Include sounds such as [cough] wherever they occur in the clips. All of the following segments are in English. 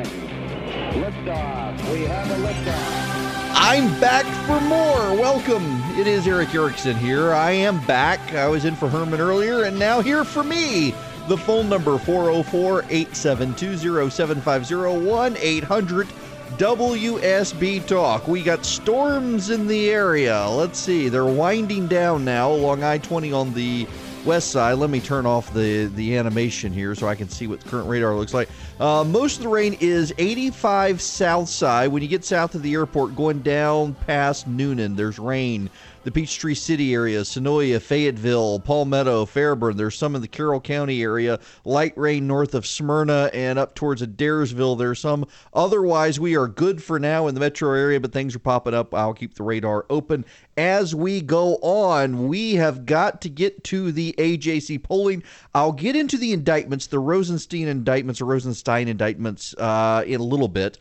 Liftoff. We have a liftoff. I'm back for more. Welcome. It is Erick Erickson here. I am back. I was in for Herman earlier, and now here for me. The phone number 404 872 0750 800 WSB Talk. We got storms in the area. Let's see. They're winding down now along I 20 on the west side. Let me turn off the, the animation here so I can see what the current radar looks like. Uh, most of the rain is 85 south side. When you get south of the airport, going down past Newnan, there's rain. The Peachtree City area, Senoia, Fayetteville, Palmetto, Fairburn. There's some in the Carroll County area. Light rain north of Smyrna and up towards Adairsville. There's some. Otherwise, we are good for now in the metro area, but things are popping up. I'll keep the radar open as we go on. We have got to get to the AJC polling. I'll get into the indictments, the Rosenstein indictments or Rosenstein indictments, uh, in a little bit.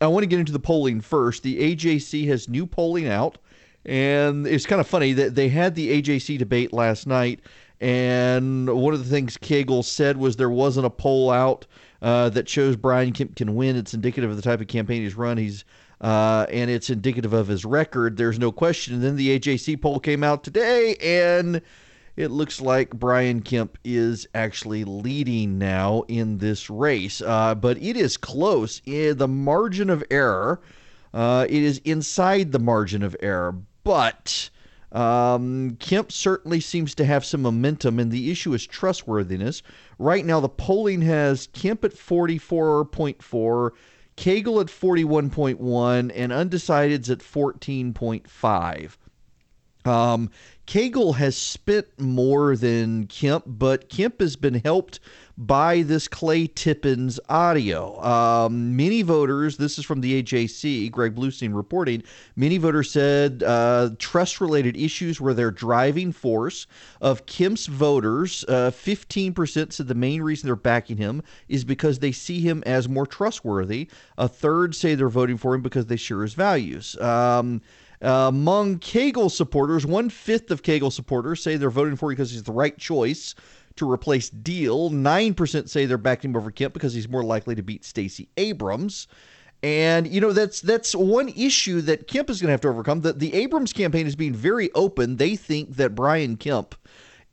I want to get into the polling first. The AJC has new polling out, and it's kind of funny that they had the AJC debate last night, and one of the things Cagle said was there wasn't a poll out uh, that shows Brian Kemp can win. It's indicative of the type of campaign he's run. He's uh, and it's indicative of his record. There's no question. And then the AJC poll came out today, and it looks like Brian Kemp is actually leading now in this race. Uh, but it is close. Eh, the margin of error, uh, it is inside the margin of error. But um, Kemp certainly seems to have some momentum, and the issue is trustworthiness. Right now, the polling has Kemp at 44.4. Cagle at 41.1 and undecideds at 14.5. Um, Cagle has spent more than Kemp, but Kemp has been helped by this Clay Tippins audio. Um, many voters, this is from the AJC, Greg Bluestein reporting, many voters said uh, trust related issues were their driving force. Of Kemp's voters, uh, 15% said the main reason they're backing him is because they see him as more trustworthy. A third say they're voting for him because they share his values. Um, uh, among Cagle supporters, one fifth of Cagle supporters say they're voting for him because he's the right choice to replace Deal. Nine percent say they're backing him over Kemp because he's more likely to beat Stacey Abrams. And you know that's that's one issue that Kemp is going to have to overcome. That the Abrams campaign is being very open. They think that Brian Kemp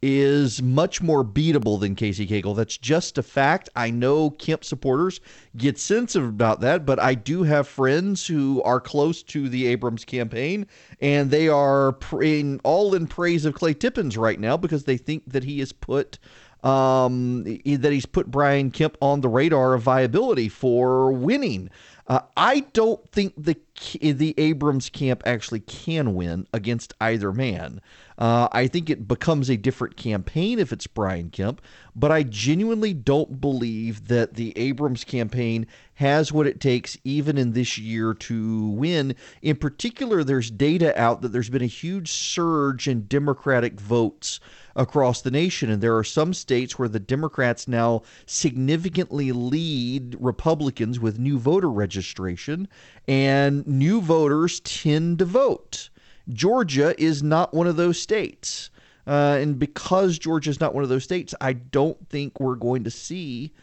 is much more beatable than Casey Cagle. That's just a fact. I know Kemp supporters get sensitive about that, but I do have friends who are close to the Abrams campaign, and they are in, all in praise of Clay Tippins right now because they think that he has put um, that he's put Brian Kemp on the radar of viability for winning. Uh, I don't think the the Abrams camp actually can win against either man. Uh, I think it becomes a different campaign if it's Brian Kemp, but I genuinely don't believe that the Abrams campaign has what it takes, even in this year, to win. In particular, there's data out that there's been a huge surge in Democratic votes across the nation. And there are some states where the Democrats now significantly lead Republicans with new voter registration, and new voters tend to vote. Georgia is not one of those states. Uh, and because Georgia is not one of those states, I don't think we're going to see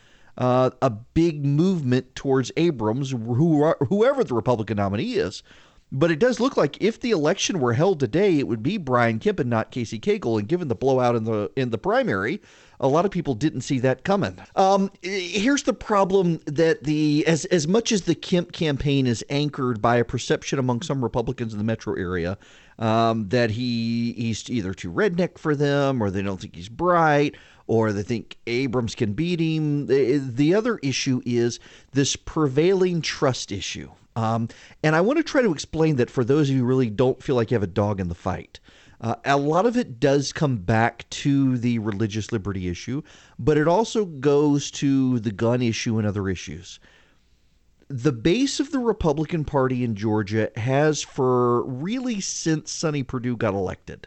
uh, a big movement towards Abrams, who, whoever the Republican nominee is. But it does look like if the election were held today, it would be Brian Kemp and not Casey Cagle. And given the blowout in the in the primary, a lot of people didn't see that coming. Um, here's the problem that the as as much as the Kemp campaign is anchored by a perception among some Republicans in the metro area um, that he he's either too redneck for them, or they don't think he's bright, or they think Abrams can beat him. The, the other issue is this prevailing trust issue. Um, and I want to try to explain that for those of you who really don't feel like you have a dog in the fight. Uh, a lot of it does come back to the religious liberty issue, but it also goes to the gun issue and other issues. The base of the Republican Party in Georgia has, for really since Sonny Perdue got elected,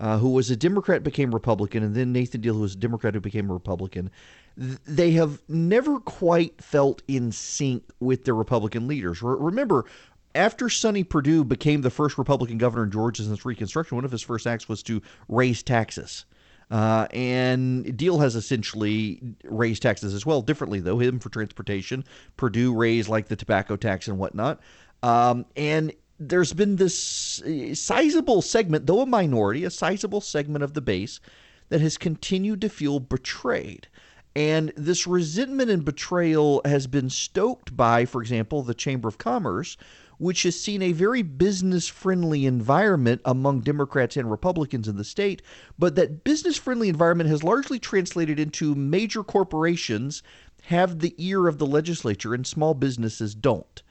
uh, who was a Democrat became Republican, and then Nathan Deal, who was a Democrat who became a Republican, they have never quite felt in sync with their Republican leaders. remember, after Sonny Perdue became the first Republican governor in Georgia since Reconstruction, one of his first acts was to raise taxes. Uh, and Deal has essentially raised taxes as well, differently though. Him for transportation, Perdue raised like the tobacco tax and whatnot. Um, and there's been this uh, sizable segment, though a minority, a sizable segment of the base that has continued to feel betrayed. And this resentment and betrayal has been stoked by, for example, the Chamber of Commerce, which has seen a very business friendly environment among Democrats and Republicans in the state. But that business friendly environment has largely translated into major corporations have the ear of the legislature and small businesses don't.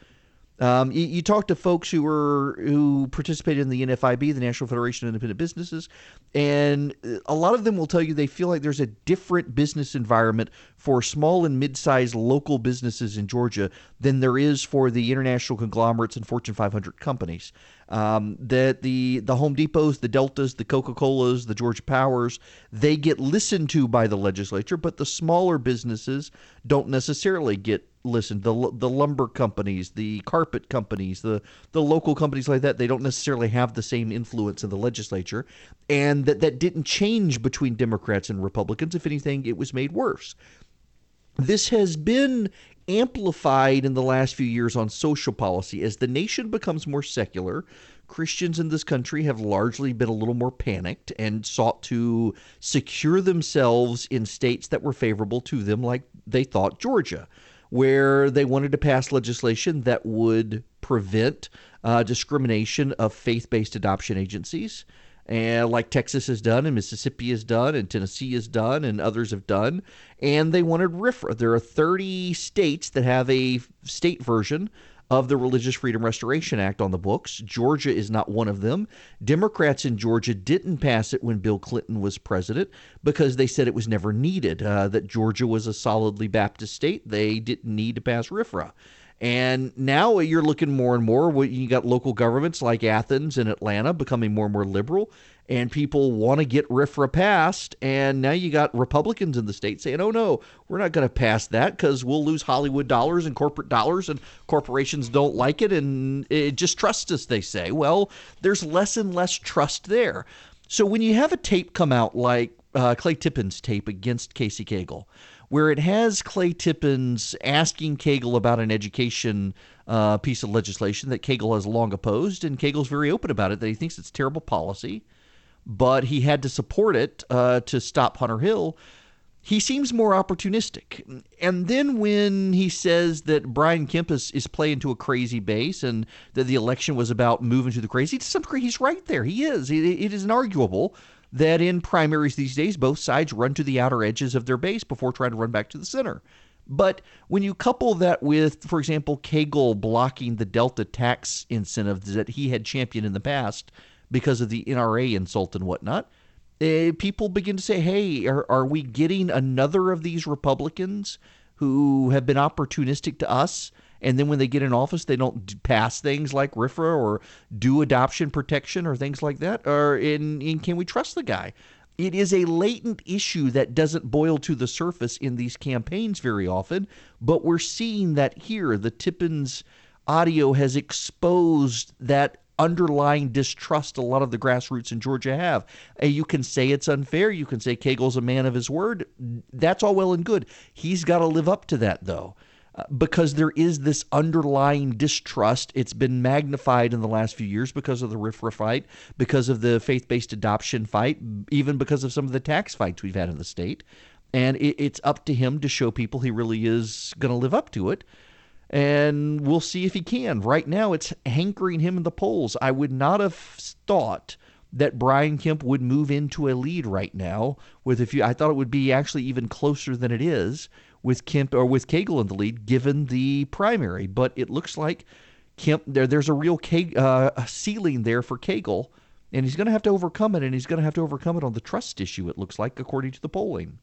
Um, you, you, talk to folks who were who participated in the NFIB, the National Federation of Independent Businesses, and a lot of them will tell you they feel like there's a different business environment for small and mid-sized local businesses in Georgia than there is for the international conglomerates and Fortune 500 companies. Um, that the the Home Depots, the Deltas, the Coca Colas, the Georgia Powers, they get listened to by the legislature, but the smaller businesses don't necessarily get listened. The the lumber companies, the carpet companies, the the local companies like that, they don't necessarily have the same influence in the legislature, and that that didn't change between Democrats and Republicans. If anything, it was made worse. This has been amplified in the last few years on social policy as the nation becomes more secular. Christians in this country have largely been a little more panicked and sought to secure themselves in states that were favorable to them, like they thought Georgia, where they wanted to pass legislation that would prevent uh, discrimination of faith based adoption agencies and like Texas has done, and Mississippi has done, and Tennessee has done, and others have done. And they wanted RFRA. There are 30 states that have a state version of the Religious Freedom Restoration Act on the books. Georgia is not one of them. Democrats in Georgia didn't pass it when Bill Clinton was president because they said it was never needed, uh, that Georgia was a solidly Baptist state. They didn't need to pass RFRA. And now you're looking more and more. You got local governments like Athens and Atlanta becoming more and more liberal, and people want to get RFRA passed. And now you got Republicans in the state saying, "Oh no, we're not going to pass that because we'll lose Hollywood dollars and corporate dollars, and corporations don't like it, and it just trust us." They say. Well, there's less and less trust there. So when you have a tape come out like uh, Clay Tippins' tape against Casey Cagle where it has Clay Tippins asking Cagle about an education uh, piece of legislation that Cagle has long opposed, and Cagle's very open about it that he thinks it's terrible policy, but he had to support it uh, to stop Hunter Hill. He seems more opportunistic. And then when he says that Brian Kemp is, is playing to a crazy base and that the election was about moving to the crazy, to some degree, he's right there. He is. it, it is inarguable that in primaries these days, both sides run to the outer edges of their base before trying to run back to the center. But when you couple that with, for example, Cagle blocking the Delta tax incentives that he had championed in the past because of the NRA insult and whatnot, eh, people begin to say, hey, are, are we getting another of these Republicans who have been opportunistic to us and then when they get in office, they don't pass things like RFRA or do adoption protection or things like that? Or in, in can we trust the guy? It is a latent issue that doesn't boil to the surface in these campaigns very often, but we're seeing that here. The Tippins audio has exposed that underlying distrust a lot of the grassroots in Georgia have. You can say it's unfair. You can say Cagle's a man of his word. That's all well and good. He's got to live up to that, though. uh, because there is this underlying distrust. It's been magnified in the last few years because of the RFRA fight, because of the faith based adoption fight, even because of some of the tax fights we've had in the state. And it's up to him to show people he really is going to live up to it. And we'll see if he can. Right now, it's hankering him in the polls. I would not have thought that Brian Kemp would move into a lead right now with a few. I thought it would be actually even closer than it is with Kemp or with Cagle in the lead, given the primary. But it looks like Kemp there. There's a real uh, ceiling there for Cagle, and he's going to have to overcome it. And he's going to have to overcome it on the trust issue. It looks like, according to the polling.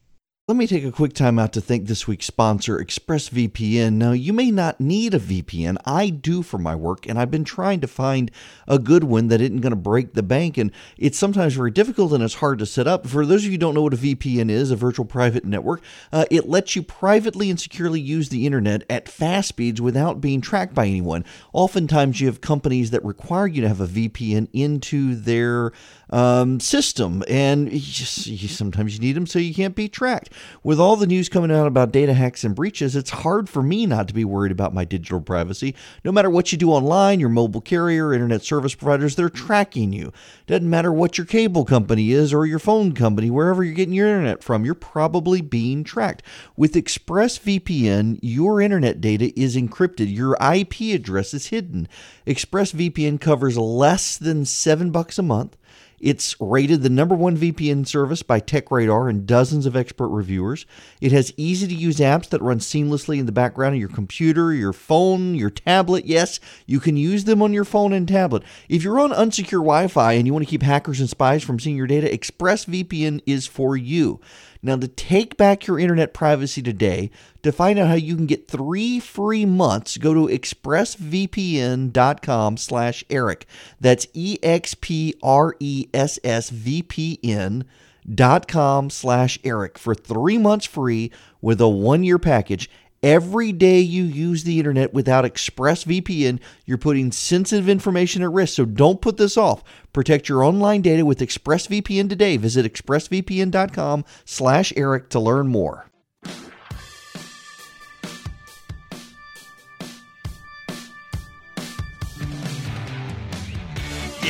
Let me take a quick time out to thank this week's sponsor, ExpressVPN. Now, you may not need a VPN. I do for my work, and I've been trying to find a good one that isn't going to break the bank. And it's sometimes very difficult and it's hard to set up. For those of you who don't know what a VPN is, a virtual private network, uh, it lets you privately and securely use the internet at fast speeds without being tracked by anyone. Oftentimes, you have companies that require you to have a VPN into their um, system, and you just, you, sometimes you need them so you can't be tracked. With all the news coming out about data hacks and breaches, it's hard for me not to be worried about my digital privacy. No matter what you do online, your mobile carrier, internet service providers, they're tracking you. Doesn't matter what your cable company is or your phone company, wherever you're getting your internet from, you're probably being tracked. With ExpressVPN, your internet data is encrypted, your IP address is hidden. ExpressVPN covers less than seven bucks a month. It's rated the number one VPN service by TechRadar and dozens of expert reviewers. It has easy to use apps that run seamlessly in the background of your computer, your phone, your tablet. Yes, you can use them on your phone and tablet. If you're on unsecure Wi Fi and you want to keep hackers and spies from seeing your data, ExpressVPN is for you. Now, to take back your internet privacy today, to find out how you can get three free months, go to expressvpn.com slash Eric. That's E-X-P-R-E-S-S-V-P-N dot com slash Eric for three months free with a one-year package. Every day you use the internet without ExpressVPN, you're putting sensitive information at risk. So don't put this off. Protect your online data with ExpressVPN today. Visit expressvpn.com slash Eric to learn more.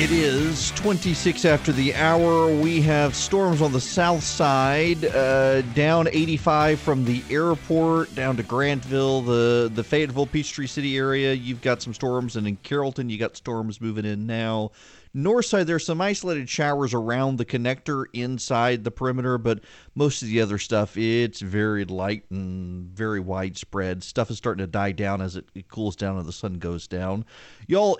It is 26 after the hour. We have storms on the south side, uh, down 85 from the airport down to Grantville, the, the Fayetteville, Peachtree City area. You've got some storms, and in Carrollton, you got storms moving in now. North side, there's some isolated showers around the connector inside the perimeter, but most of the other stuff, it's very light and very widespread. Stuff is starting to die down as it, it cools down and the sun goes down. Y'all,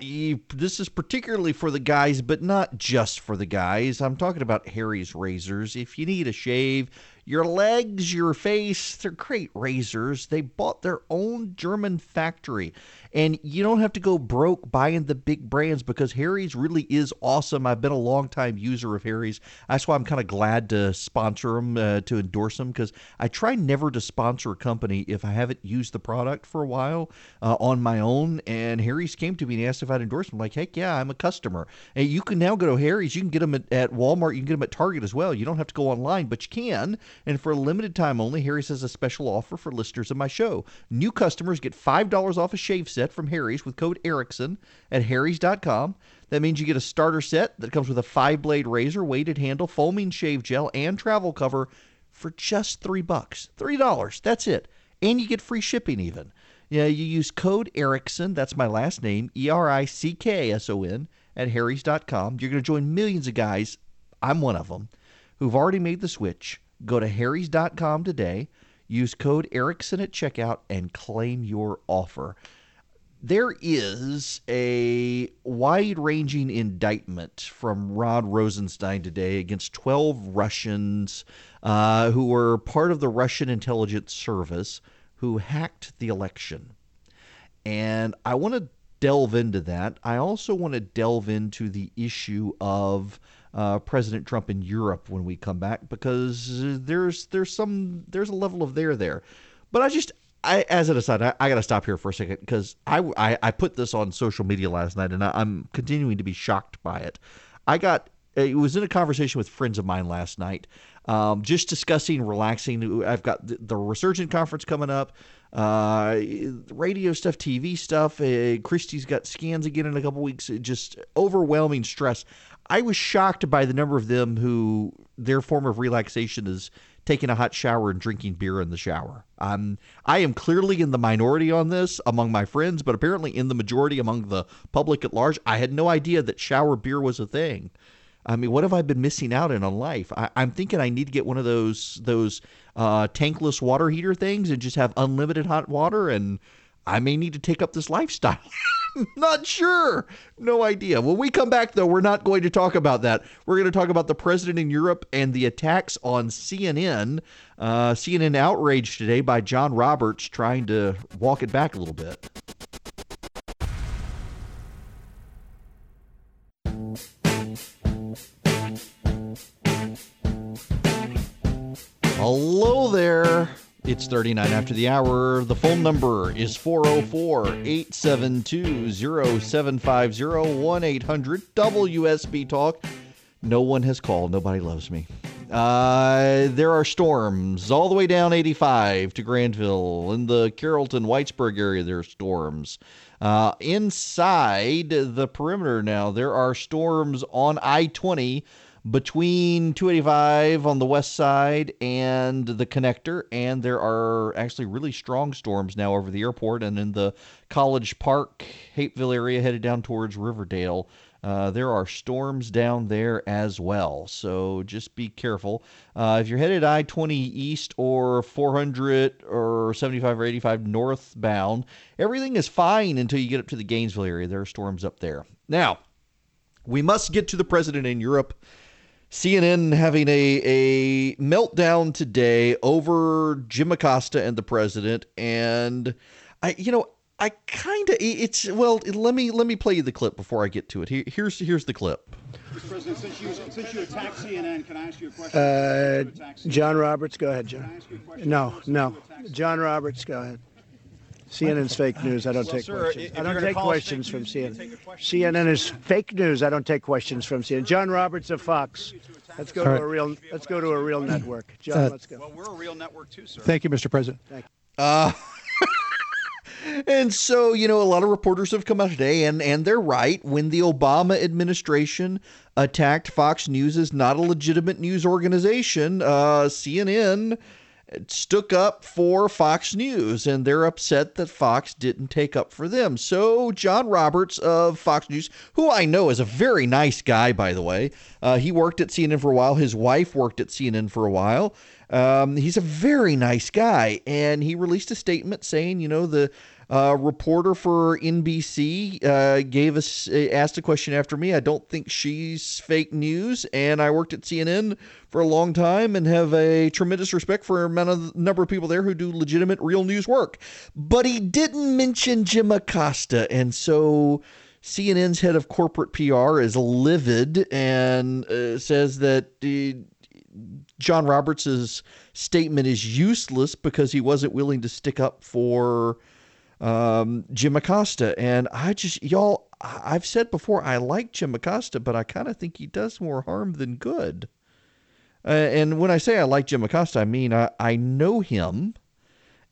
this is particularly for the guys, but not just for the guys. I'm talking about Harry's razors. If you need a shave, your legs, your face, they're great razors. They bought their own German factory. And you don't have to go broke buying the big brands because Harry's really is awesome. I've been a long time user of Harry's. That's why I'm kind of glad to sponsor them, uh, to endorse them, because I try never to sponsor a company if I haven't used the product for a while uh, on my own. And Harry's came to me and asked if I'd endorse them. I'm like, heck yeah, I'm a customer. And you can now go to Harry's. You can get them at, at Walmart. You can get them at Target as well. You don't have to go online, but you can. And for a limited time only, Harry's has a special offer for listeners of my show. New customers get $5 off a shave set from Harry's with code Erickson at harrys.com. That means you get a starter set that comes with a five blade razor, weighted handle, foaming shave gel, and travel cover for just three bucks. Three dollars. That's it. And you get free shipping even. Yeah, you use code Erickson, that's my last name, E R I C K S O N, at harrys.com. You're going to join millions of guys, I'm one of them, who've already made the switch. Go to harrys.com today, use code Erickson at checkout, and claim your offer there is a wide ranging indictment from Rod Rosenstein today against 12 Russians uh, who were part of the Russian intelligence service who hacked the election. And I want to delve into that. I also want to delve into the issue of uh, President Trump in Europe when we come back because there's there's some there's a level of there there. But I just I, as an aside, I, I got to stop here for a second because I, I, I put this on social media last night and I, I'm continuing to be shocked by it. I got it was in a conversation with friends of mine last night, um, just discussing relaxing. I've got the, the Resurgent conference coming up. uh, radio stuff, TV stuff. Uh, Christie's got scans again in a couple weeks. Just overwhelming stress. I was shocked by the number of them who their form of relaxation is taking a hot shower and drinking beer in the shower. Um, I am clearly in the minority on this among my friends, but apparently in the majority among the public at large. I had no idea that shower beer was a thing. I mean, what have I been missing out in on life? I, am thinking I need to get one of those those uh, tankless water heater things and just have unlimited hot water, and I may need to take up this lifestyle. [laughs] not sure. No idea. When we come back, though, we're not going to talk about that. We're going to talk about the president in Europe and the attacks on CNN. Uh, CNN outraged today by John Roberts trying to walk it back a little bit. Hello there. It's 39 after the hour. The phone number is 404 872 0750 1 800 WSB Talk. No one has called. Nobody loves me. Uh, there are storms all the way down 85 to Grantville. In the Carrollton Whitesburg area, there are storms. Uh, inside the perimeter now, there are storms on I 20 between 285 on the west side and the connector and there are actually really strong storms now over the airport and in the college park hapeville area headed down towards riverdale. Uh, there are storms down there as well so just be careful. Uh, if you're headed i-20 east or 400 or 75 or 85 northbound everything is fine until you get up to the gainesville area. There are storms up there. Now we must get to the president in europe CNN having a, a meltdown today over Jim Acosta and the president, and I, you know, I kind of it's well. Let me let me play you the clip before I get to it. Here, here's here's the clip. Mr. President, since you since you attacked CNN, can I ask you a question? Uh, John Roberts, go ahead, John. No, no, John Roberts, go ahead. CNN's fake news. I don't Well, take sir, questions. I don't take questions fake from news, CNN. question. CNN is fake news. I don't take questions from CNN. John Roberts of Fox. Let's go All to a real. Let's go to a real network. John, Uh, let's go. Well, we're a real network too, sir. Thank you, Mr. President. Thank Uh, [laughs] and so, you know, a lot of reporters have come out today, and, and they're right. When the Obama administration attacked Fox News as not a legitimate news organization, uh, CNN stuck up for Fox News, and they're upset that Fox didn't take up for them. So, John Roberts of Fox News, who I know is a very nice guy, by the way, uh, he worked at CNN for a while. His wife worked at CNN for a while. Um, he's a very nice guy, and he released a statement saying, you know, the uh, reporter for NBC uh, gave us uh, asked a question after me. I don't think she's fake news, and I worked at CNN for a long time and have a tremendous respect for a number of people there who do legitimate, real news work. But he didn't mention Jim Acosta, and so. CNN's head of corporate PR is livid and uh, says that uh, John Roberts' statement is useless because he wasn't willing to stick up for um, Jim Acosta. And I just, y'all, I've said before, I like Jim Acosta, but I kind of think he does more harm than good. Uh, and when I say I like Jim Acosta, I mean I, I know him.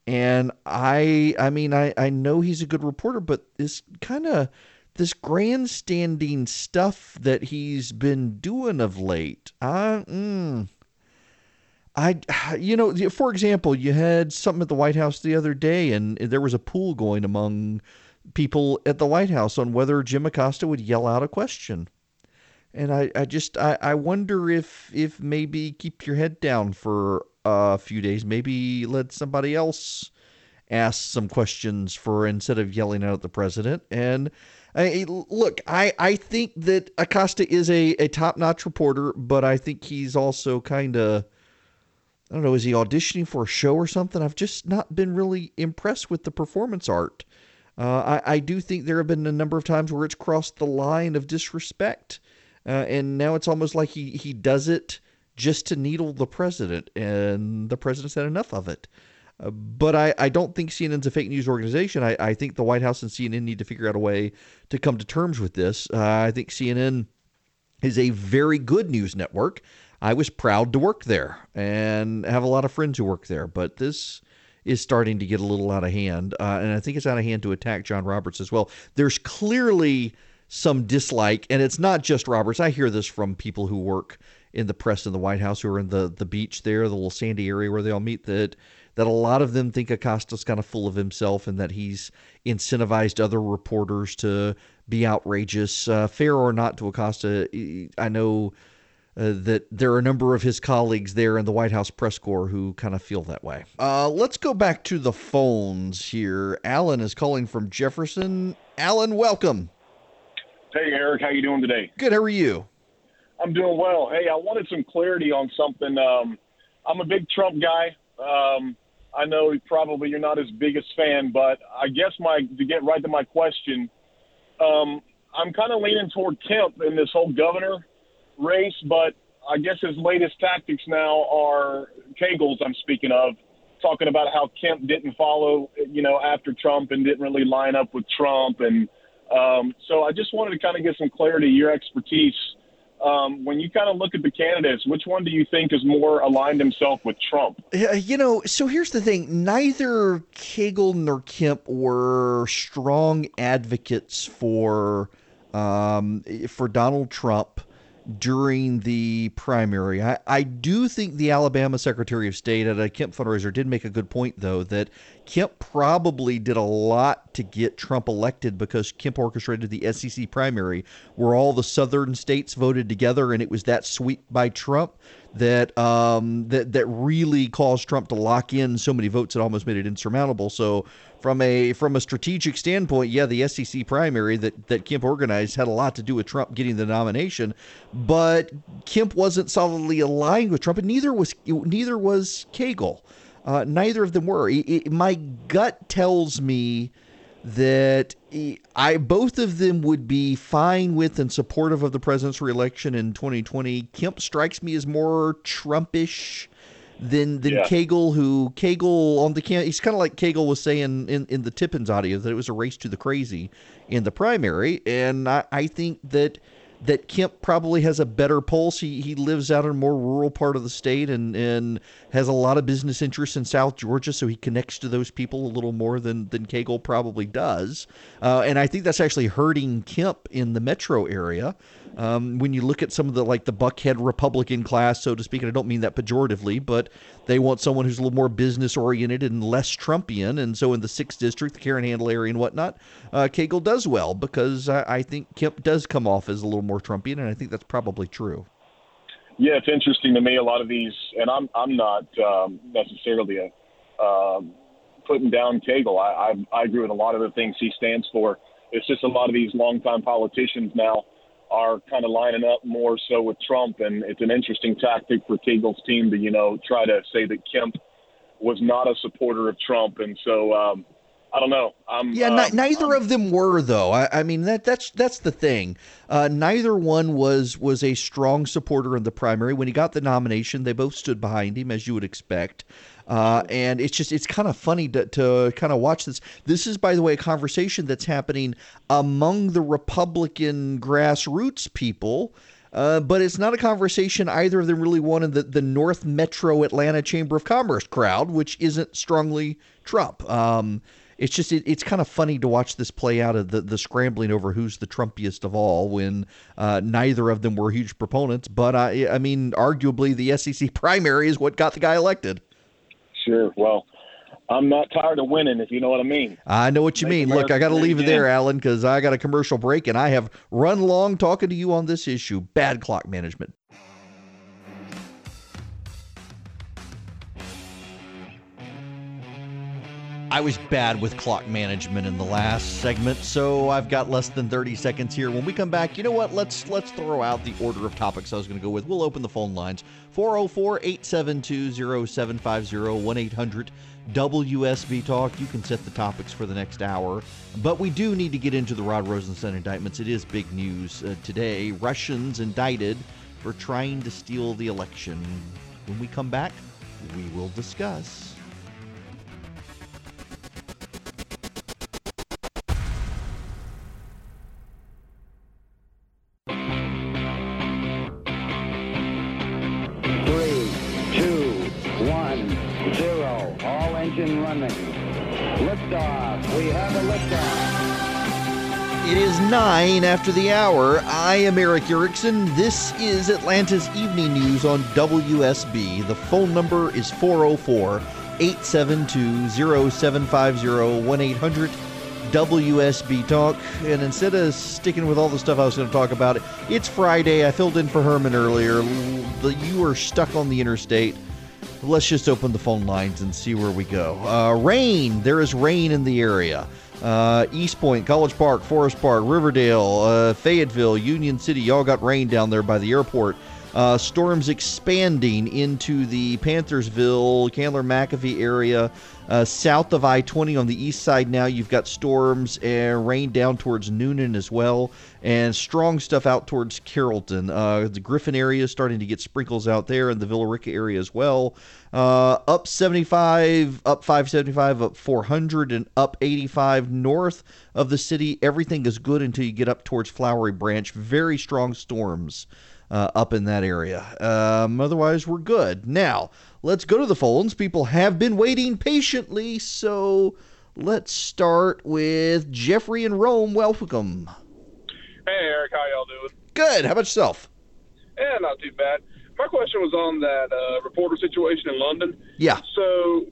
And I, I mean, I, I know he's a good reporter, but this kind of this grandstanding stuff that he's been doing of late, I, mm, I, [sighs] you know, for example, you had something at the White House the other day, and there was a pool going among people at the White House on whether Jim Acosta would yell out a question. And I, I just, I, I wonder if, if maybe keep your head down for a few days, maybe let somebody else ask some questions for instead of yelling out at the president. And I, look, I, I think that Acosta is a, a top notch reporter, but I think he's also kind of, I don't know, is he auditioning for a show or something? I've just not been really impressed with the performance art. Uh, I, I do think there have been a number of times where it's crossed the line of disrespect. Uh, and now it's almost like he, he does it just to needle the president, and the president's had enough of it. Uh, but I, I don't think CNN's a fake news organization. I, I think the White House and CNN need to figure out a way to come to terms with this. Uh, I think CNN is a very good news network. I was proud to work there and have a lot of friends who work there, but this is starting to get a little out of hand, uh, and I think it's out of hand to attack John Roberts as well. There's clearly some dislike, and it's not just Roberts. I hear this from people who work in the press in the White House who are in the the beach there, the little sandy area where they all meet. That that a lot of them think Acosta's kind of full of himself, and that he's incentivized other reporters to be outrageous. Uh, fair or not to Acosta, I know. Uh, that there are a number of his colleagues there in the White House press corps who kind of feel that way. Uh, let's go back to the phones here. Alan is calling from Jefferson. Alan, welcome. Hey, Eric, how you doing today? Good. How are you? I'm doing well. Hey, I wanted some clarity on something. Um, I'm a big Trump guy. Um, I know probably you're not his biggest fan, but I guess my to get right to my question, um, I'm kind of leaning toward Kemp in this whole governor race, but I guess his latest tactics now are Cagle's. I'm speaking of talking about how Kemp didn't follow, you know, after Trump and didn't really line up with Trump, and um, so I just wanted to kind of get some clarity, your expertise um, when you kind of look at the candidates, which one do you think is more aligned himself with Trump? You know, so here's the thing: neither Cagle nor Kemp were strong advocates for um, for Donald Trump during the primary. I, I do think the Alabama Secretary of State at a Kemp fundraiser did make a good point, though, that Kemp probably did a lot to get Trump elected because Kemp orchestrated the SEC primary, where all the southern states voted together, and it was that sweep by Trump that um, that that really caused Trump to lock in so many votes it almost made it insurmountable. So from a from a strategic standpoint, yeah, the SEC primary that that Kemp organized had a lot to do with Trump getting the nomination, but Kemp wasn't solidly aligned with Trump, and neither was neither was Cagle. Uh, neither of them were. It, it, my gut tells me that I both of them would be fine with and supportive of the president's reelection in 2020. Kemp strikes me as more Trumpish than than yeah. Cagle, who Cagle on the can he's kind of like Cagle was saying in in the Tippins audio that it was a race to the crazy in the primary, and I, I think that that Kemp probably has a better pulse. He he lives out in a more rural part of the state and and has a lot of business interests in South Georgia, so he connects to those people a little more than than Cagle probably does. Uh, and I think that's actually hurting Kemp in the metro area. Um, when you look at some of the like the Buckhead Republican class, so to speak, and I don't mean that pejoratively, but they want someone who's a little more business oriented and less Trumpian. And so in the sixth district, the Karen Handel area and whatnot, uh, Cagle does well because I, I think Kemp does come off as a little more Trumpian, and I think that's probably true. Yeah, it's interesting to me. A lot of these, and I'm I'm not um, necessarily a um, putting down Cagle. I, I I agree with a lot of the things he stands for. It's just a lot of these longtime politicians now are kind of lining up more so with Trump, and it's an interesting tactic for Cagle's team to you know try to say that Kemp was not a supporter of Trump, and so um, I don't know. I'm, yeah, um, neither I'm, of them were though. I, I, mean that that's that's the thing. Uh, neither one was was a strong supporter in the primary. When he got the nomination, they both stood behind him, as you would expect. Uh, and it's just it's kind of funny to, to kind of watch this. This is, by the way, a conversation that's happening among the Republican grassroots people. Uh, but it's not a conversation either of them really wanted the, the North Metro Atlanta Chamber of Commerce crowd, which isn't strongly Trump. Um, it's just it, it's kind of funny to watch this play out of the, the scrambling over who's the Trumpiest of all when uh, neither of them were huge proponents. But I, I mean, arguably the SEC primary is what got the guy elected. Sure. Well, I'm not tired of winning, if you know what I mean. I know what you Make mean. America Look, I got to leave it there, Alan, because I got a commercial break, and I have run long talking to you on this issue. Bad clock management. I was bad with clock management in the last segment, so I've got less than 30 seconds here. When we come back, you know what? Let's let's throw out the order of topics I was going to go with. We'll open the phone lines 404-872-0750 1-800 Talk. You can set the topics for the next hour. But we do need to get into the Rod Rosenstein indictments. It is big news uh, today. Russians indicted for trying to steal the election. When we come back, we will discuss. After the hour. I am Erick Erickson. This is Atlanta's Evening News on WSB. The phone number is 404 872 0750 1 800 WSB Talk. And instead of sticking with all the stuff I was going to talk about, it's Friday. I filled in for Herman earlier. You are stuck on the interstate. Let's just open the phone lines and see where we go. Uh, rain. There is rain in the area. Uh, East Point, College Park, Forest Park, Riverdale, uh, Fayetteville, Union City, y'all got rain down there by the airport. Uh, storms expanding into the Panthersville, Candler McAfee area. Uh, south of I 20 on the east side now, you've got storms and rain down towards Newnan as well, and strong stuff out towards Carrollton. Uh, the Griffin area is starting to get sprinkles out there, and the Villa Rica area as well. Uh, up 75, up 575, up 400, and up 85 north of the city. Everything is good until you get up towards Flowery Branch. Very strong storms uh, up in that area. Um, otherwise, we're good. Now, let's go to the phones. People have been waiting patiently, so let's start with Jeffrey in Rome. Welcome. Hey, Eric, how y'all doing? Good. How about yourself? Yeah, not too bad. My question was on that uh, reporter situation in London. Yeah. So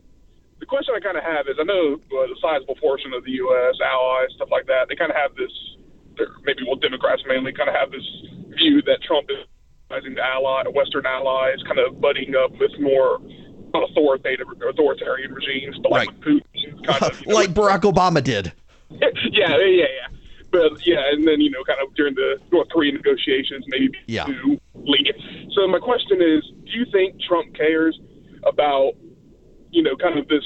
the question I kind of have is, I know uh, the sizable portion of the U.S. allies, stuff like that, they kind of have this, maybe well, Democrats mainly kind of have this view that Trump is the ally, Western allies, kind of butting up with more authoritative, authoritarian regimes, but like Right. Putin, kind of, know, like Barack Obama did. [laughs] yeah, yeah, yeah, yeah. But yeah, and then you know, kind of during the North Korean negotiations, maybe be Yeah. too lenient. So my question is, do you think Trump cares about you know, kind of this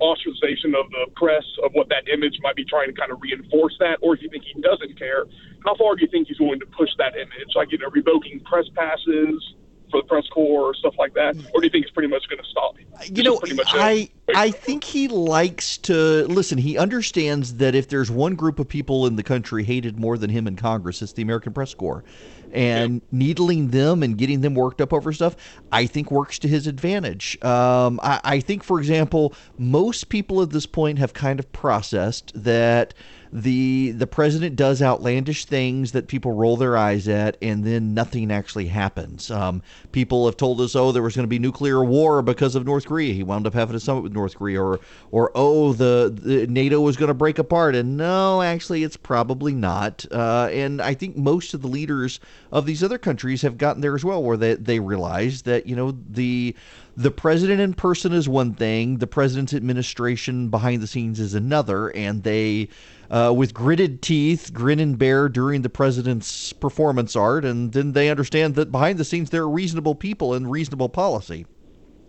ostracization of the press of what that image might be trying to kind of reinforce that, or do you think he doesn't care? How far do you think he's willing to push that image, like you know, revoking press passes for the press corps or stuff like that, or do you think it's pretty much going to stop? You know, I I think he likes to listen. He understands that if there's one group of people in the country hated more than him in Congress, it's the American Press Corps, and needling them and getting them worked up over stuff, I think works to his advantage. Um, I, I think, for example, most people at this point have kind of processed that the the president does outlandish things that people roll their eyes at, and then nothing actually happens. Um, people have told us, oh, there was going to be nuclear war because of North Korea. He wound up having a summit with North Korea, or or oh, the, the NATO was going to break apart, and no, actually, it's probably not. Uh, and I think most of the leaders of these other countries have gotten there as well, where they they realize that you know the the president in person is one thing, the president's administration behind the scenes is another, and they, uh, with gritted teeth, grin and bear during the president's performance art, and then they understand that behind the scenes there are reasonable people and reasonable policy.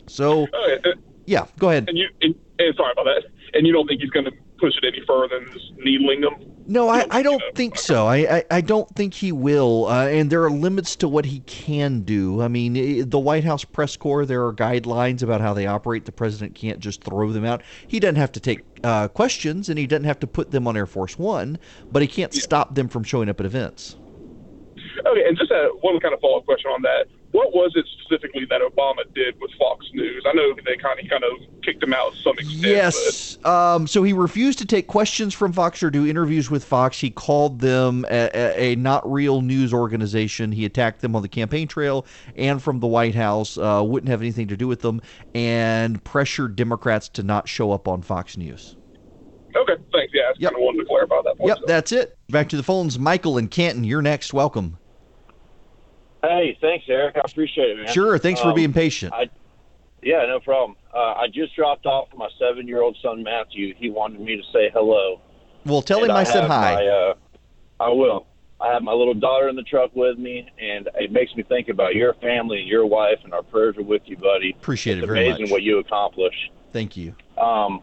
So, Oh, yeah. yeah, go ahead. And you, and, and sorry about that. And you don't think he's going to push it any further than just needling them? No, I, I don't think so. I, I, I don't think he will. Uh, and there are limits to what he can do. I mean, the White House press corps, there are guidelines about how they operate. The president can't just throw them out. He doesn't have to take uh, questions and he doesn't have to put them on Air Force One, but he can't stop them from showing up at events. Okay, and just uh, one kind of follow up question on that. What was it specifically that Obama did with Fox News? I know they kind of kind of kicked him out to some extent. Yes. Um, so he refused to take questions from Fox or do interviews with Fox. He called them a, a, not real news organization. He attacked them on the campaign trail and from the White House. Uh, wouldn't have anything to do with them and pressured Democrats to not show up on Fox News. Okay, thanks. Yeah, I just kind of wanted to clarify that point. Yep, that's it. Back to the phones. Michael and Canton, you're next. Welcome. Hey, thanks, Eric. I appreciate it, man. Sure. Thanks for Um, being patient. I, yeah, no problem. Uh, I just dropped off my seven-year-old son Matthew. He wanted me to say hello. Well, tell And him I, said hi. My, uh, I will. I have my little daughter in the truck with me, and it makes me think about your family and your wife, and our prayers are with you, buddy. Appreciate it's it very amazing much. what you accomplish. Thank you. Um,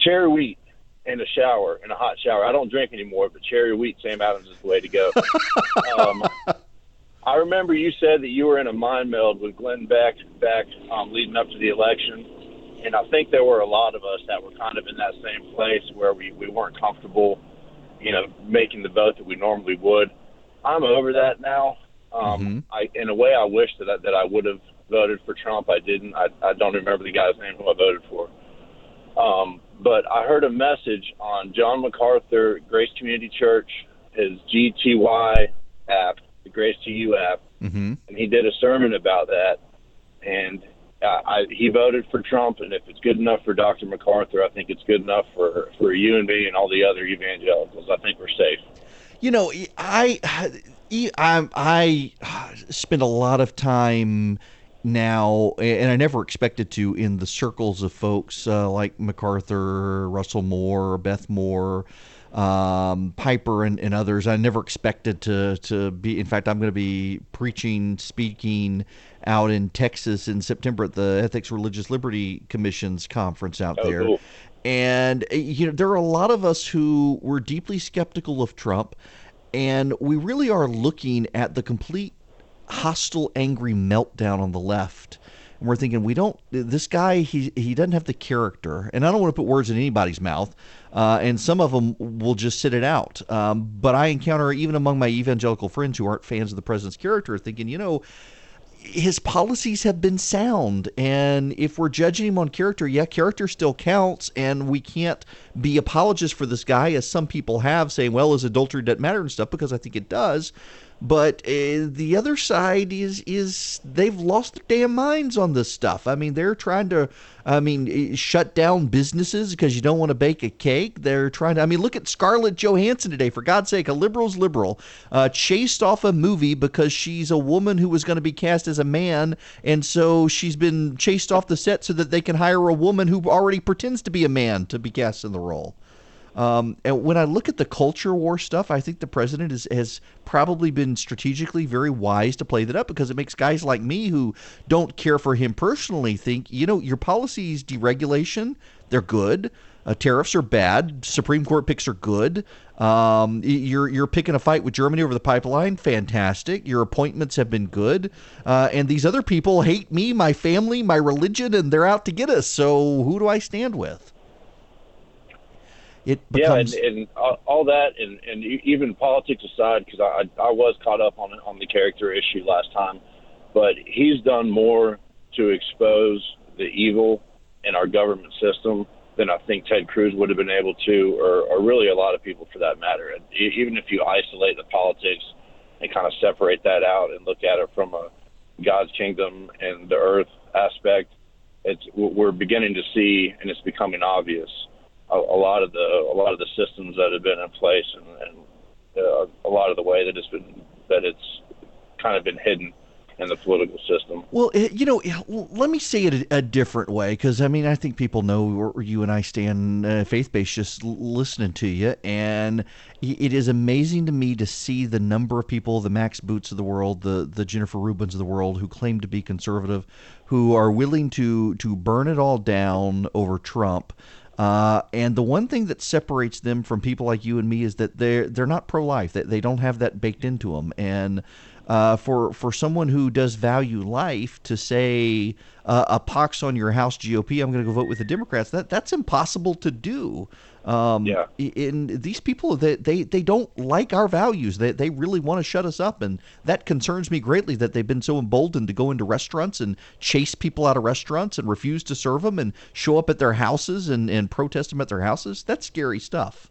cherry wheat in a shower, in a hot shower. I don't drink anymore, but cherry wheat, Sam Adams is the way to go. [laughs] um, I remember you said that you were in a mind meld with Glenn Beck back um, leading up to the election, and I think there were a lot of us that were kind of in that same place where we, we weren't comfortable, you know, making the vote that we normally would. I'm over that now. Um, I, in a way, I wish that I, that I would have voted for Trump. I didn't. I, I don't remember the guy's name who I voted for. Um, but I heard a message on John MacArthur Grace Community Church, his GTY app, the Grace to You app, Mm-hmm. and he did a sermon about that. And uh, I, he voted for Trump, and if it's good enough for Dr. MacArthur, I think it's good enough for for you and me and all the other evangelicals. I think we're safe. You know, I, I, I spend a lot of time now, and I never expected to, in the circles of folks uh, like MacArthur, Russell Moore, Beth Moore, um, Piper, and, and others. I never expected to to be. In fact, I'm going to be preaching, speaking out in Texas in September at the Ethics Religious Liberty Commission's conference out Oh, there. cool. And uh, you know, there are a lot of us who were deeply skeptical of Trump, and we really are looking at the complete hostile, angry meltdown on the left. And we're thinking, we don't. This guy, he he doesn't have the character, and I don't want to put words in anybody's mouth. Uh, and some of them will just sit it out. Um, but I encounter even among my evangelical friends who aren't fans of the president's character, thinking, you know, his policies have been sound and if we're judging him on character yeah character still counts and we can't be apologists for this guy as some people have saying well his adultery doesn't matter and stuff because i think it does but uh, the other side is is they've lost their damn minds on this stuff. I mean, they're trying to, I mean, eh, shut down businesses because you don't want to bake a cake. They're trying to. I mean, look at Scarlett Johansson today. For God's sake, a liberal's liberal uh, chased off a movie because she's a woman who was going to be cast as a man, and so she's been chased off the set so that they can hire a woman who already pretends to be a man to be cast in the role. Um, and when I look at the culture war stuff, I think the president is, has probably been strategically very wise to play that up because it makes guys like me who don't care for him personally think, you know, your policies deregulation, they're good. Uh, tariffs are bad. Supreme Court picks are good. Um, you're you're picking a fight with Germany over the pipeline. Fantastic. Your appointments have been good. Uh, and these other people hate me, my family, my religion, and they're out to get us. So who do I stand with? It becomes yeah, and, and all- that, and, and even politics aside, because I, I was caught up on on the character issue last time, but he's done more to expose the evil in our government system than I think Ted Cruz would have been able to, or, or really a lot of people for that matter. And even if you isolate the politics and kind of separate that out and look at it from a God's kingdom and the earth aspect, it's we're beginning to see, and it's becoming obvious a, lot of the a lot of the systems that have been in place and, and uh, a lot of the way that it's been that it's kind of been hidden in the political system. Well, you know, let me say it a, a different way because I mean, I think people know where you and I stand uh, faith based just listening to you. And it is amazing to me to see the number of people, the Max Boots of the world, the, the Jennifer Rubins of the world, who claim to be conservative, who are willing to, to burn it all down over Trump. Uh, and the one thing that separates them from people like you and me is that they're they're not pro life. They, they don't have that baked into them. And uh, for for someone who does value life to say uh, a pox on your house GOP, I'm going to go vote with the Democrats. That that's impossible to do. Um, yeah. In these people, they, they they don't like our values. They they really want to shut us up, and that concerns me greatly. That they've been so emboldened to go into restaurants and chase people out of restaurants and refuse to serve them and show up at their houses and and protest them at their houses. That's scary stuff.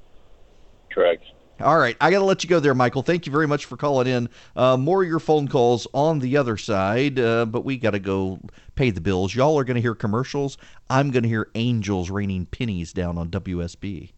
Correct. All right, I got to let you go there, Michael. Thank you very much for calling in. Uh, more of your phone calls on the other side, uh, but we got to go pay the bills. Y'all are going to hear commercials. I'm going to hear angels raining pennies down on WSB.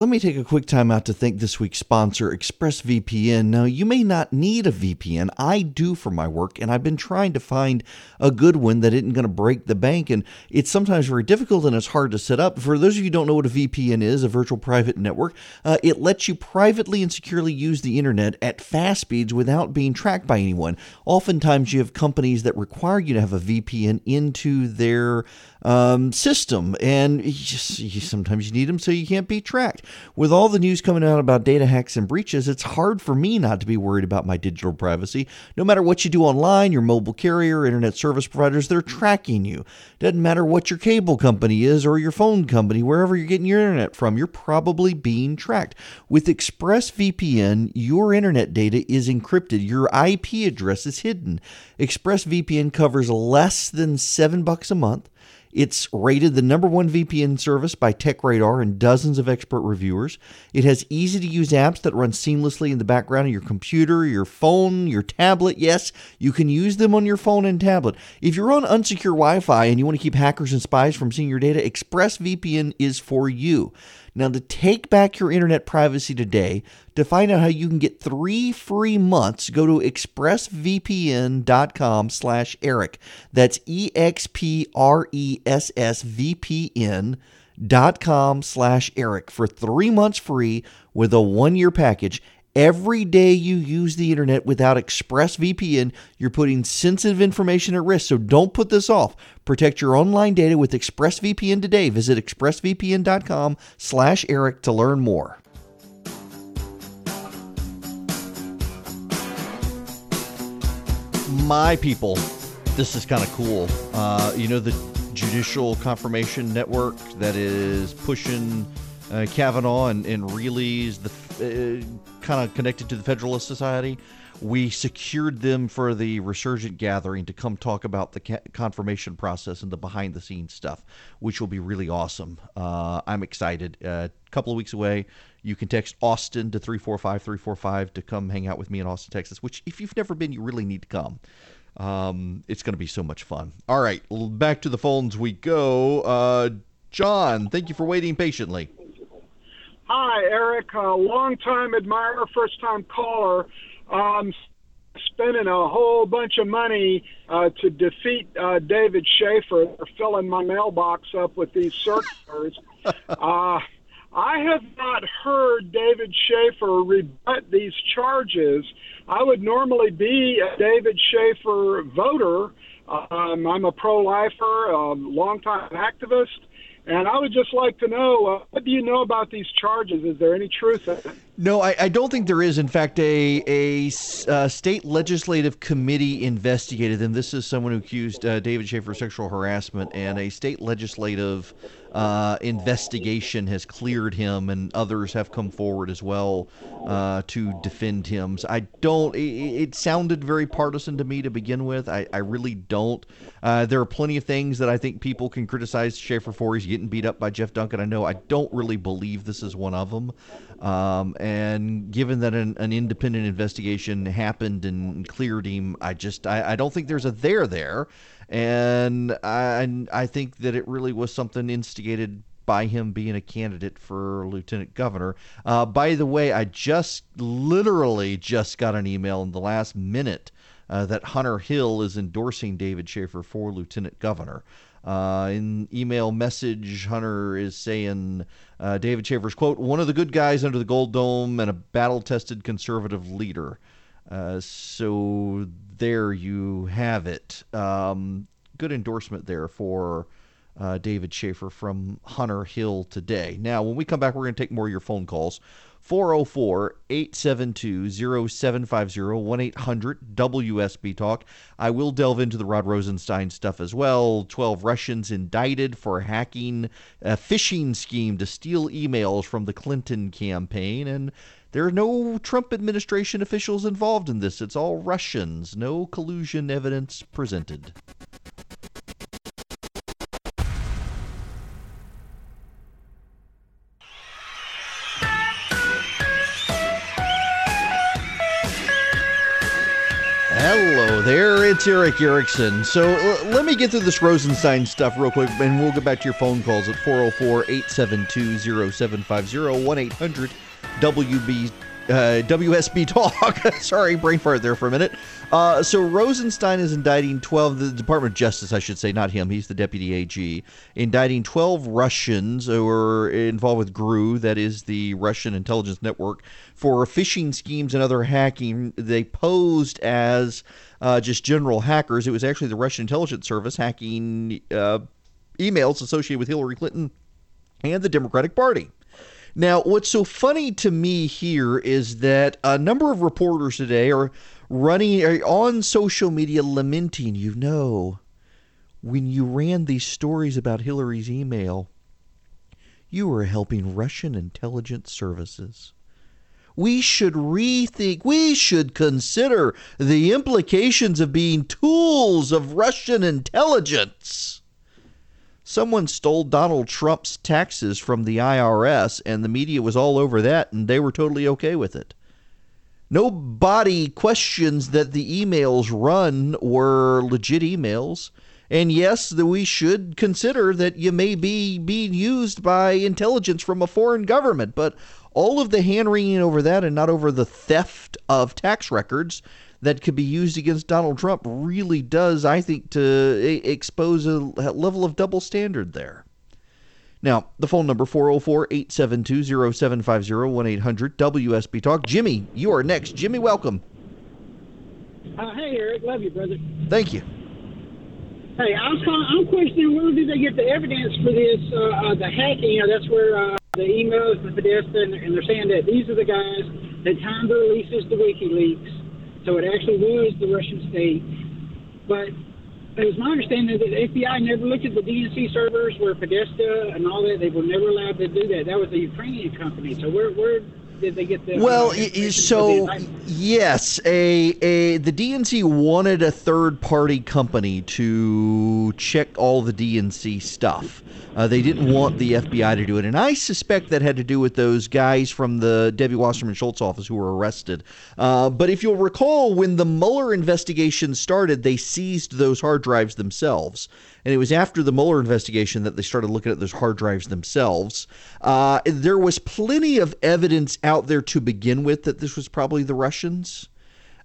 Let me take a quick time out to thank this week's sponsor, ExpressVPN. Now, you may not need a VPN. I do for my work, and I've been trying to find a good one that isn't going to break the bank. And it's sometimes very difficult and it's hard to set up. For those of you who don't know what a VPN is, a virtual private network, uh, it lets you privately and securely use the internet at fast speeds without being tracked by anyone. Oftentimes, you have companies that require you to have a VPN into their um, system, and you just, you, sometimes you need them so you can't be tracked. With all the news coming out about data hacks and breaches, it's hard for me not to be worried about my digital privacy. No matter what you do online, your mobile carrier, internet service providers, they're tracking you. Doesn't matter what your cable company is or your phone company, wherever you're getting your internet from, you're probably being tracked. With ExpressVPN, your internet data is encrypted, your IP address is hidden. ExpressVPN covers less than seven bucks a month. It's rated the number one VPN service by TechRadar and dozens of expert reviewers. It has easy to use apps that run seamlessly in the background of your computer, your phone, your tablet. Yes, you can use them on your phone and tablet. If you're on unsecure Wi Fi and you want to keep hackers and spies from seeing your data, ExpressVPN is for you. Now, to take back your internet privacy today, to find out how you can get three free months, go to expressvpn.com slash Eric. That's E-X-P-R-E-S-S-V-P-N dot com slash Eric for three months free with a one-year package. Every day you use the internet without ExpressVPN, you're putting sensitive information at risk. So don't put this off. Protect your online data with ExpressVPN today. Visit expressvpn.com slash Eric to learn more. My people, this is kind of cool. Uh, you know the Judicial Confirmation Network that is pushing uh, Kavanaugh and, and Reilly's the uh, kind of connected to the Federalist Society. We secured them for the Resurgent Gathering to come talk about the ca- confirmation process and the behind the scenes stuff, which will be really awesome. Uh, I'm excited. A uh, couple of weeks away. You can text Austin to 345 345 to come hang out with me in Austin, Texas, which, if you've never been, you really need to come. Um, it's going to be so much fun. All right, back to the phones we go. Uh, John, thank you for waiting patiently. Hi, Eric. Uh, long time admirer, first time caller. Um, spending a whole bunch of money uh, to defeat uh, David Shafer, filling my mailbox up with these circulars. [laughs] uh, I have not heard David Shafer rebut these charges. I would normally be a David Shafer voter. Um, I'm a pro-lifer, a longtime activist, and I would just like to know uh, what do you know about these charges? Is there any truth in it? No, I, I don't think there is. In fact, a, a uh, state legislative committee investigated them. This is someone who accused uh, David Shafer of sexual harassment, and a state legislative uh, investigation has cleared him, and others have come forward as well uh, to defend him. So I don't. It, it, sounded very partisan to me to begin with. I, I really don't. Uh, there are plenty of things that I think people can criticize Shafer for. He's getting beat up by Jeff Duncan. I know. I don't really believe this is one of them. Um, and given that an, an, independent investigation happened and cleared him, I just I, I don't think there's a there there and I I think that it really was something instigated by him being a candidate for lieutenant governor. Uh, by the way, I just literally just got an email in the last minute uh, that Hunter Hill is endorsing David Shafer for lieutenant governor. Uh, in email message, Hunter is saying uh, David Shafer's quote, one of the good guys under the Gold Dome and a battle tested conservative leader. Uh, so there you have it. Um, good endorsement there for uh, David Shafer from Hunter Hill today. Now, when we come back, we're going to take more of your phone calls. 404 872 0750 1 800 WSB Talk. I will delve into the Rod Rosenstein stuff as well. 12 Russians indicted for hacking a phishing scheme to steal emails from the Clinton campaign. And there are no Trump administration officials involved in this. It's all Russians. No collusion evidence presented. Hello there, it's Erick Erickson. So l- let me get through this Rosenstein stuff real quick, and we'll get back to your phone calls at 404 872 0750 1 800 WB uh, WSB talk. [laughs] Sorry, brain fart there for a minute. Uh, so Rosenstein is indicting 12, the Department of Justice, I should say, not him, he's the deputy AG, indicting 12 Russians who were involved with GRU, that is the Russian intelligence network, for phishing schemes and other hacking. They posed as uh, just general hackers. It was actually the Russian intelligence service hacking uh, emails associated with Hillary Clinton and the Democratic Party. Now, what's so funny to me here is that a number of reporters today are running are on social media lamenting, you know, when you ran these stories about Hillary's email, you were helping Russian intelligence services. We should rethink, we should consider the implications of being tools of Russian intelligence. Someone stole Donald Trump's taxes from the IRS, and the media was all over that, and they were totally okay with it. Nobody questions that the emails run were legit emails. And yes, that we should consider that you may be being used by intelligence from a foreign government, but all of the hand wringing over that and not over the theft of tax records that could be used against Donald Trump really does, I think, to expose a level of double standard there. Now, the phone number 404 872 0750 1 800 WSB Talk. Jimmy, you are next. Jimmy, welcome. Uh, hey, Eric. Love you, brother. Thank you. Hey, I was calling, I'm questioning where did they get the evidence for this, uh, uh, the hacking? You know, that's where uh, the emails, the Podesta, and, and they're saying that these are the guys that timed the releases to WikiLeaks. So it actually was the Russian state. But it was my understanding that the FBI never looked at the DNC servers where Podesta and all that. They were never allowed to do that. That was a Ukrainian company. So where where did they get the? Well, so yes, a a the DNC wanted a third party company to check all the DNC stuff. Uh, they didn't want the FBI to do it, and I suspect that had to do with those guys from the Debbie Wasserman Schultz office who were arrested. Uh, but if you'll recall, when the Mueller investigation started, they seized those hard drives themselves. And it was after the Mueller investigation that they started looking at those hard drives themselves. Uh, there was plenty of evidence out there to begin with that this was probably the Russians.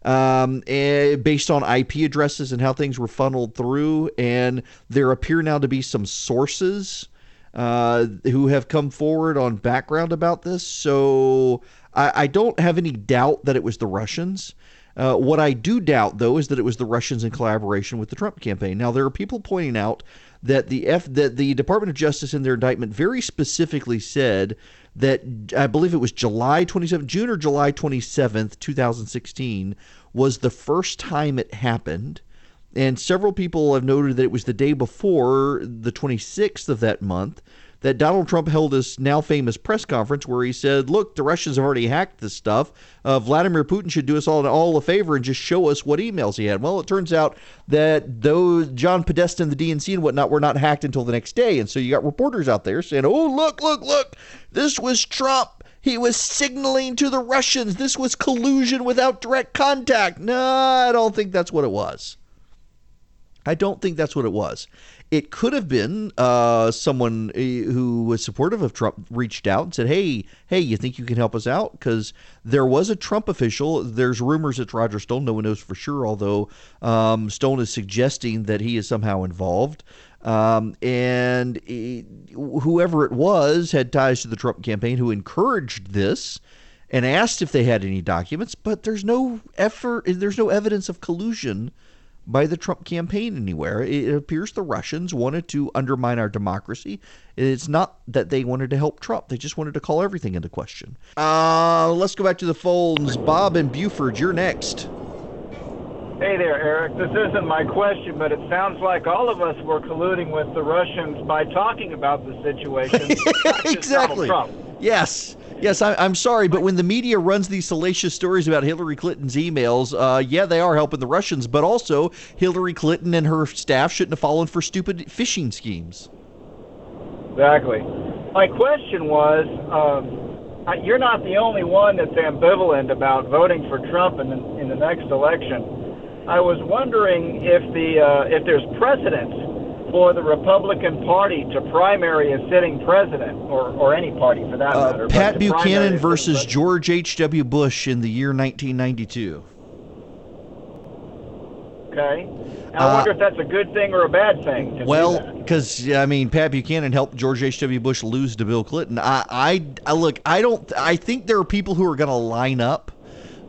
Um, based on IP addresses and how things were funneled through, and there appear now to be some sources uh, who have come forward on background about this. So I, I don't have any doubt that it was the Russians. Uh, what I do doubt, though, is that it was the Russians in collaboration with the Trump campaign. Now, there are people pointing out that the F that the Department of Justice in their indictment very specifically said that I believe it was July 27th, June or July 27th, 2016, was the first time it happened. And several people have noted that it was the day before the 26th of that month that Donald Trump held his now famous press conference where he said, Look, the Russians have already hacked this stuff. Uh, Vladimir Putin should do us all, all a favor and just show us what emails he had. Well, it turns out that those John Podesta and the DNC and whatnot were not hacked until the next day. And so you got reporters out there saying, Oh, look, look, look, this was Trump. He was signaling to the Russians. This was collusion without direct contact. No, I don't think that's what it was. I don't think that's what it was. It could have been uh, someone eh, who was supportive of Trump reached out and said, "Hey, hey, you think you can help us out?" Because there was a Trump official. There's rumors it's Roger Stone. No one knows for sure, although um, Stone is suggesting that he is somehow involved. Um, and he, whoever it was had ties to the Trump campaign who encouraged this and asked if they had any documents, but there's no effort, there's no evidence of collusion by the Trump campaign anywhere. It appears the Russians wanted to undermine our democracy. It's not that they wanted to help Trump, they just wanted to call everything into question. Uh, let's go back to the phones. Bob and Buford, you're next. Hey there, Eric. This isn't my question, but it sounds like all of us were colluding with the Russians by talking about the situation. [laughs] exactly. Yes. Yes, I, am sorry, but when the media runs these salacious stories about Hillary Clinton's emails, uh, yeah, they are helping the Russians, but also Hillary Clinton and her staff shouldn't have fallen for stupid phishing schemes. Exactly. My question was um, you're not the only one that's ambivalent about voting for Trump in the, in the next election. I was wondering if the uh, if there's precedent for the Republican Party to primary a sitting president, or, or any party for that uh, matter. Pat Buchanan versus George H.W. Bush in the year 1992. Okay. I wonder uh, if that's a good thing or a bad thing. well, because I mean, Pat Buchanan helped George H.W. Bush lose to Bill Clinton. I, I, I look, I don't. I think there are people who are going to line up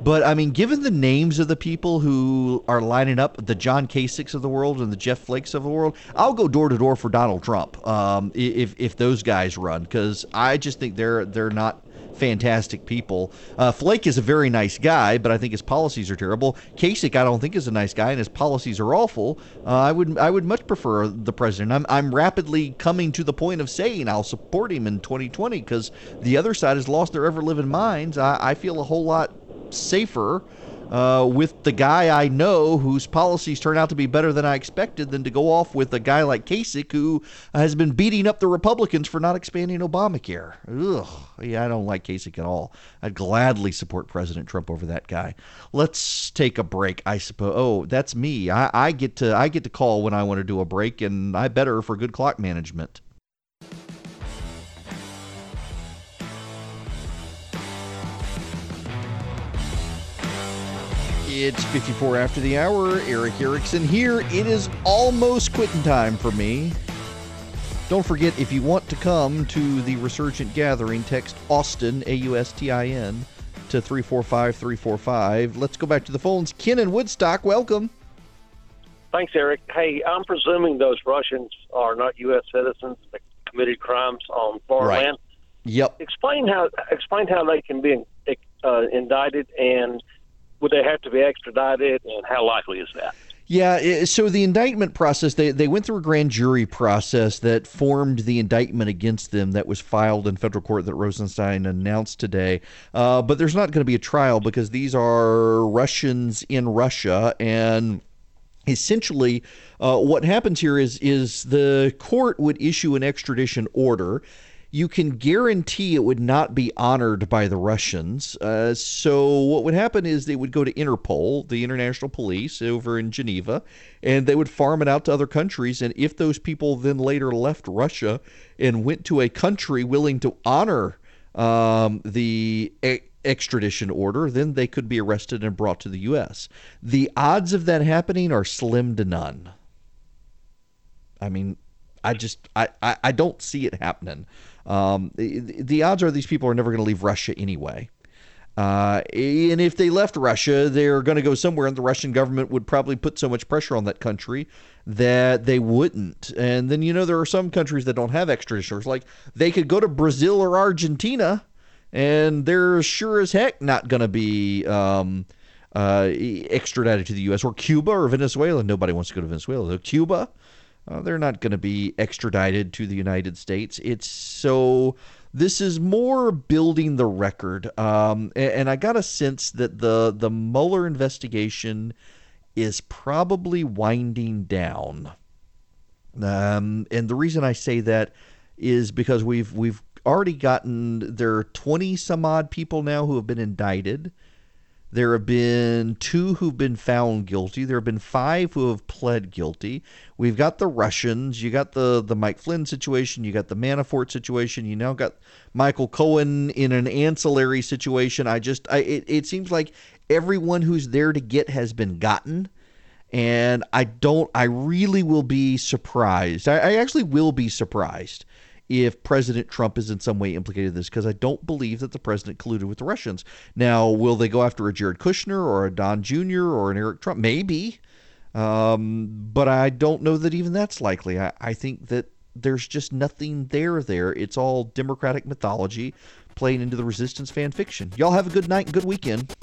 but I mean, given the names of the people who are lining up, the John Kasichs of the world and the Jeff Flakes of the world, I'll go door to door for Donald Trump um, if if those guys run because I just think they're they're not fantastic people. Uh, Flake is a very nice guy, but I think his policies are terrible. Kasich, I don't think is a nice guy, and his policies are awful. Uh, I would I would much prefer the president. I'm I'm rapidly coming to the point of saying I'll support him in 2020 because the other side has lost their ever living minds. I, I feel a whole lot safer uh, with the guy I know whose policies turn out to be better than I expected than to go off with a guy like Kasich who has been beating up the Republicans for not expanding Obamacare. Ugh. Yeah, I don't like Kasich at all. I'd gladly support President Trump over that guy. Let's take a break, I suppose. Oh, that's me. I, I get to I get to call when I want to do a break, and I better for good clock management. It's 54 after the hour. Erick Erickson here. It is almost quitting time for me. Don't forget, if you want to come to the Resurgent Gathering, text Austin, A U S T I N, to 345 345. Let's go back to the phones. Ken in Woodstock, welcome. Thanks, Eric. Hey, I'm presuming those Russians are not U.S. citizens that committed crimes on foreign Right. land. Yep. Explain how explain how they can be uh, indicted, and would they have to be extradited, and how likely is that? Yeah, so the indictment process, they, they went through a grand jury process that formed the indictment against them that was filed in federal court that Rosenstein announced today. Uh, but there's not going to be a trial because these are Russians in Russia. And essentially, uh, what happens here is, is the court would issue an extradition order you can guarantee it would not be honored by the Russians. Uh, so what would happen is they would go to Interpol, the international police over in Geneva, and they would farm it out to other countries. And if those people then later left Russia and went to a country willing to honor um, the extradition order, then they could be arrested and brought to the U.S. The odds of that happening are slim to none. I mean, I just I, I, I don't see it happening. Um, the, the odds are these people are never going to leave Russia anyway. Uh, and if they left Russia, they're going to go somewhere, and the Russian government would probably put so much pressure on that country that they wouldn't. And then, you know, there are some countries that don't have extradition. Like they could go to Brazil or Argentina, and they're sure as heck not going to be um, uh, extradited to the U.S. or Cuba or Venezuela. Nobody wants to go to Venezuela. though. Cuba, uh, they're not going to be extradited to the United States. It's so. This is more building the record, um, a- and, I got a sense that the the Mueller investigation is probably winding down. Um, and the reason I say that is because we've we've already gotten there are twenty some odd people now who have been indicted. There have been two who've been found guilty. There have been five who have pled guilty. We've got the Russians. You got the the Mike Flynn situation. You got the Manafort situation. You now got Michael Cohen in an ancillary situation. I just I it, it seems like everyone who's there to get has been gotten and I don't. I really will be surprised. I, I actually will be surprised if President Trump is in some way implicated in this because I don't believe that the president colluded with the Russians. Now, will they go after a Jared Kushner or a Don Jr. or an Eric Trump? Maybe, um, but I don't know that even that's likely. I, I think that there's just nothing there. There, it's all Democratic mythology playing into the resistance fan fiction. Y'all have a good night and good weekend.